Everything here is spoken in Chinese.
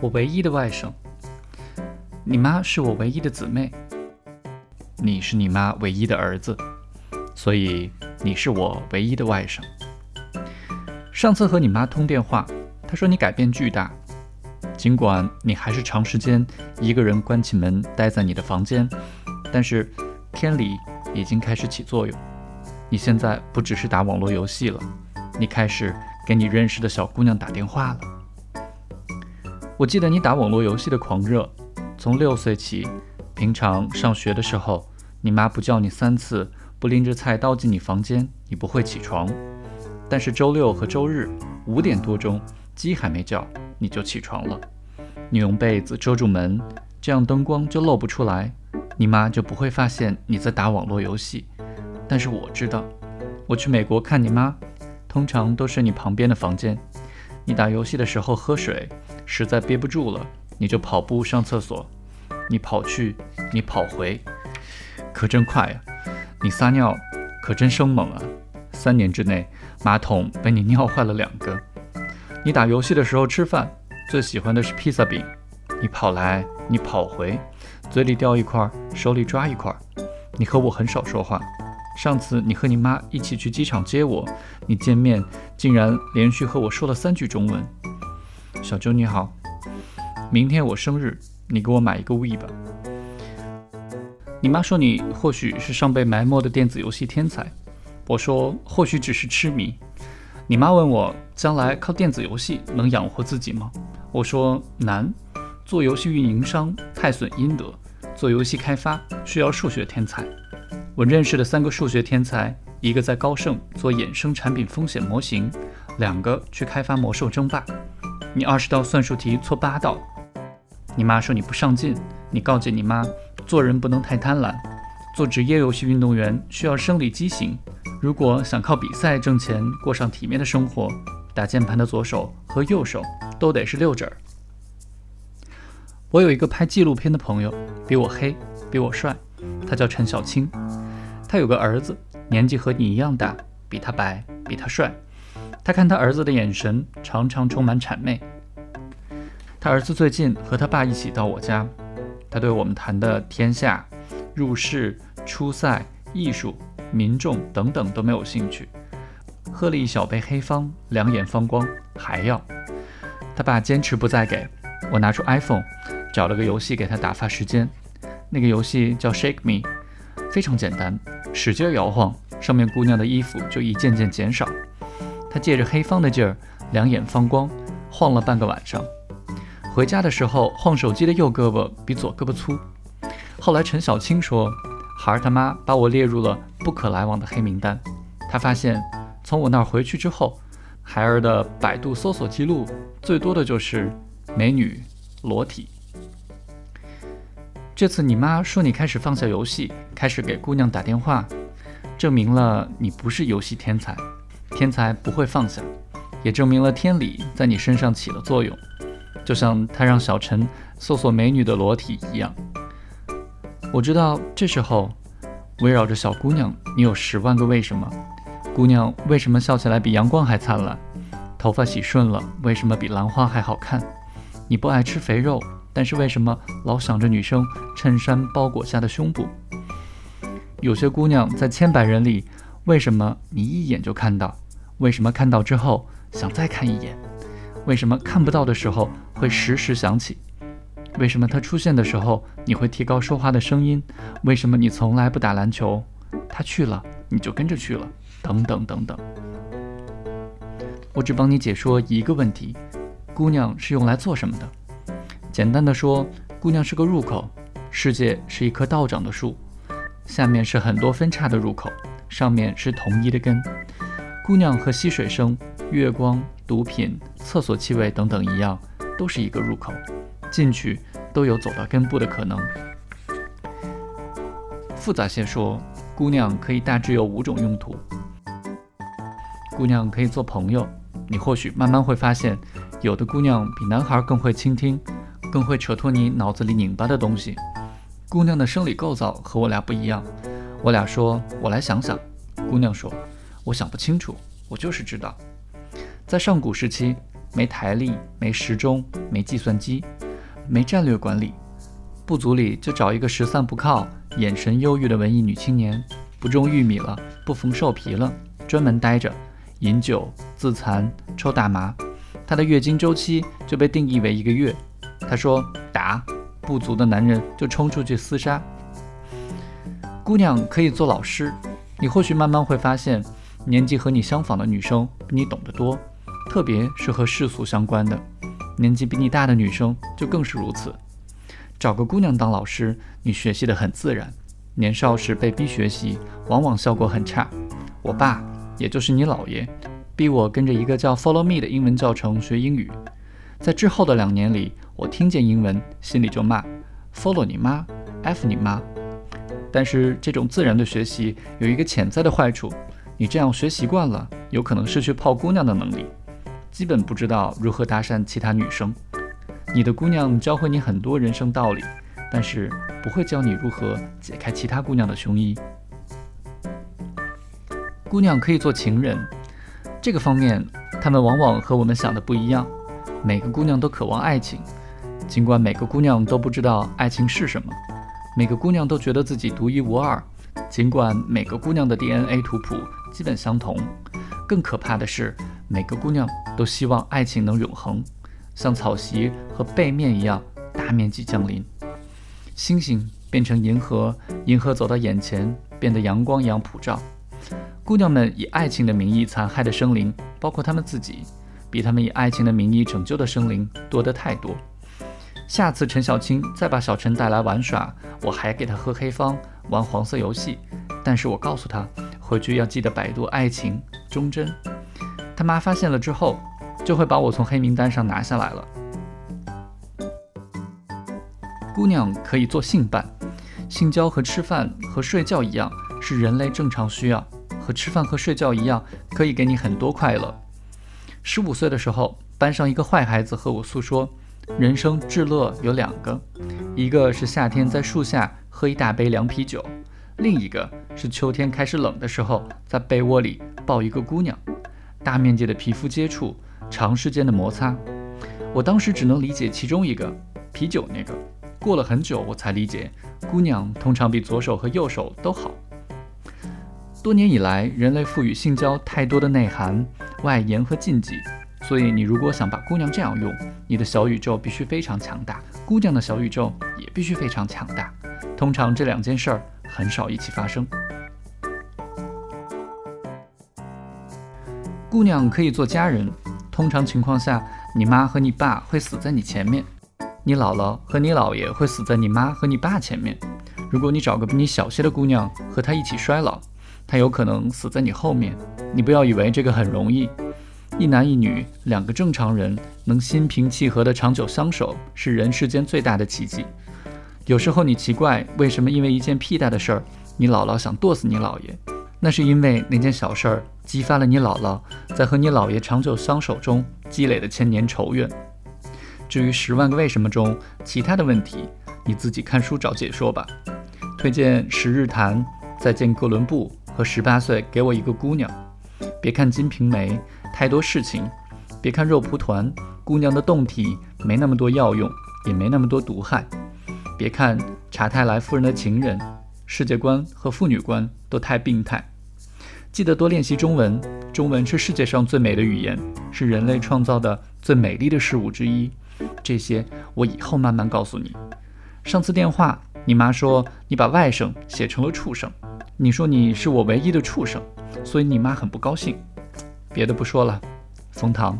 我唯一的外甥。你妈是我唯一的姊妹。你是你妈唯一的儿子，所以你是我唯一的外甥。上次和你妈通电话，她说你改变巨大，尽管你还是长时间一个人关起门待在你的房间，但是天理已经开始起作用。你现在不只是打网络游戏了，你开始给你认识的小姑娘打电话了。我记得你打网络游戏的狂热，从六岁起。平常上学的时候，你妈不叫你三次，不拎着菜刀进你房间，你不会起床。但是周六和周日五点多钟，鸡还没叫，你就起床了。你用被子遮住门，这样灯光就露不出来，你妈就不会发现你在打网络游戏。但是我知道，我去美国看你妈，通常都是你旁边的房间。你打游戏的时候喝水，实在憋不住了，你就跑步上厕所。你跑去，你跑回，可真快呀！你撒尿可真生猛啊！三年之内，马桶被你尿坏了两个。你打游戏的时候吃饭，最喜欢的是披萨饼。你跑来，你跑回，嘴里叼一块，手里抓一块。你和我很少说话。上次你和你妈一起去机场接我，你见面竟然连续和我说了三句中文。小周你好，明天我生日。你给我买一个 We 吧。你妈说你或许是上被埋没的电子游戏天才，我说或许只是痴迷。你妈问我将来靠电子游戏能养活自己吗？我说难，做游戏运营商太损阴德，做游戏开发需要数学天才。我认识的三个数学天才，一个在高盛做衍生产品风险模型，两个去开发魔兽争霸。你二十道算术题错八道。你妈说你不上进，你告诫你妈，做人不能太贪婪。做职业游戏运动员需要生理畸形，如果想靠比赛挣钱，过上体面的生活，打键盘的左手和右手都得是六指儿。我有一个拍纪录片的朋友，比我黑，比我帅，他叫陈小青。他有个儿子，年纪和你一样大，比他白，比他帅。他看他儿子的眼神常常充满谄媚。他儿子最近和他爸一起到我家，他对我们谈的天下、入世、出塞、艺术、民众等等都没有兴趣。喝了一小杯黑方，两眼放光，还要。他爸坚持不再给我拿出 iPhone，找了个游戏给他打发时间。那个游戏叫 Shake Me，非常简单，使劲摇晃，上面姑娘的衣服就一件件减少。他借着黑方的劲儿，两眼放光，晃了半个晚上。回家的时候晃手机的右胳膊比左胳膊粗。后来陈小青说，孩儿他妈把我列入了不可来往的黑名单。他发现从我那儿回去之后，孩儿的百度搜索记录最多的就是美女裸体。这次你妈说你开始放下游戏，开始给姑娘打电话，证明了你不是游戏天才，天才不会放下，也证明了天理在你身上起了作用。就像他让小陈搜索美女的裸体一样，我知道这时候围绕着小姑娘，你有十万个为什么。姑娘为什么笑起来比阳光还灿烂？头发洗顺了，为什么比兰花还好看？你不爱吃肥肉，但是为什么老想着女生衬衫包裹下的胸部？有些姑娘在千百人里，为什么你一眼就看到？为什么看到之后想再看一眼？为什么看不到的时候会时时想起？为什么他出现的时候你会提高说话的声音？为什么你从来不打篮球？他去了你就跟着去了，等等等等。我只帮你解说一个问题：姑娘是用来做什么的？简单的说，姑娘是个入口，世界是一棵倒长的树，下面是很多分叉的入口，上面是统一的根。姑娘和溪水声、月光。毒品、厕所气味等等一样，都是一个入口，进去都有走到根部的可能。复杂些说，姑娘可以大致有五种用途。姑娘可以做朋友，你或许慢慢会发现，有的姑娘比男孩更会倾听，更会扯脱你脑子里拧巴的东西。姑娘的生理构造和我俩不一样，我俩说，我来想想。姑娘说，我想不清楚，我就是知道。在上古时期，没台历，没时钟，没计算机，没战略管理。部族里就找一个十三不靠、眼神忧郁的文艺女青年，不种玉米了，不缝兽皮了，专门待着，饮酒、自残、抽大麻。她的月经周期就被定义为一个月。她说打部族的男人就冲出去厮杀。姑娘可以做老师，你或许慢慢会发现，年纪和你相仿的女生比你懂得多，特别是和世俗相关的。年纪比你大的女生就更是如此。找个姑娘当老师，你学习的很自然。年少时被逼学习，往往效果很差。我爸，也就是你姥爷，逼我跟着一个叫 Follow Me 的英文教程学英语。在之后的两年里，我听见英文，心里就骂：Follow 你妈，F 你妈。但是这种自然的学习有一个潜在的坏处，你这样学习惯了，有可能失去泡姑娘的能力，基本不知道如何搭讪其他女生。你的姑娘教会你很多人生道理，但是不会教你如何解开其他姑娘的胸衣。姑娘可以做情人，这个方面，她们往往和我们想的不一样。每个姑娘都渴望爱情，尽管每个姑娘都不知道爱情是什么；每个姑娘都觉得自己独一无二，尽管每个姑娘的 DNA 图谱基本相同。更可怕的是，每个姑娘都希望爱情能永恒。像草席和背面一样大面积降临，星星变成银河，银河走到眼前变得阳光一样普照。姑娘们以爱情的名义残害的生灵，包括她们自己，比她们以爱情的名义拯救的生灵多得太多。下次陈小青再把小陈带来玩耍，我还给他喝黑方，玩黄色游戏。但是我告诉他，回去要记得百度爱情忠贞。他妈发现了之后。就会把我从黑名单上拿下来了。姑娘可以做性伴，性交和吃饭和睡觉一样，是人类正常需要，和吃饭和睡觉一样，可以给你很多快乐。十五岁的时候，班上一个坏孩子和我诉说，人生至乐有两个，一个是夏天在树下喝一大杯凉啤酒，另一个是秋天开始冷的时候，在被窝里抱一个姑娘，大面积的皮肤接触。长时间的摩擦，我当时只能理解其中一个啤酒那个。过了很久，我才理解，姑娘通常比左手和右手都好。多年以来，人类赋予性交太多的内涵、外延和禁忌，所以你如果想把姑娘这样用，你的小宇宙必须非常强大，姑娘的小宇宙也必须非常强大。通常这两件事儿很少一起发生。姑娘可以做家人。通常情况下，你妈和你爸会死在你前面，你姥姥和你姥爷会死在你妈和你爸前面。如果你找个比你小些的姑娘和她一起衰老，她有可能死在你后面。你不要以为这个很容易，一男一女两个正常人能心平气和的长久相守，是人世间最大的奇迹。有时候你奇怪为什么因为一件屁大的事儿，你姥姥想剁死你姥爷，那是因为那件小事儿。激发了你姥姥在和你姥爷长久相守中积累的千年仇怨。至于十万个为什么中其他的问题，你自己看书找解说吧。推荐《十日谈》《再见哥伦布》和《十八岁给我一个姑娘》。别看《金瓶梅》，太多事情；别看《肉蒲团》，姑娘的胴体没那么多药用，也没那么多毒害。别看查泰莱夫人的情人，世界观和妇女观都太病态。记得多练习中文，中文是世界上最美的语言，是人类创造的最美丽的事物之一。这些我以后慢慢告诉你。上次电话，你妈说你把外甥写成了畜生，你说你是我唯一的畜生，所以你妈很不高兴。别的不说了，冯唐。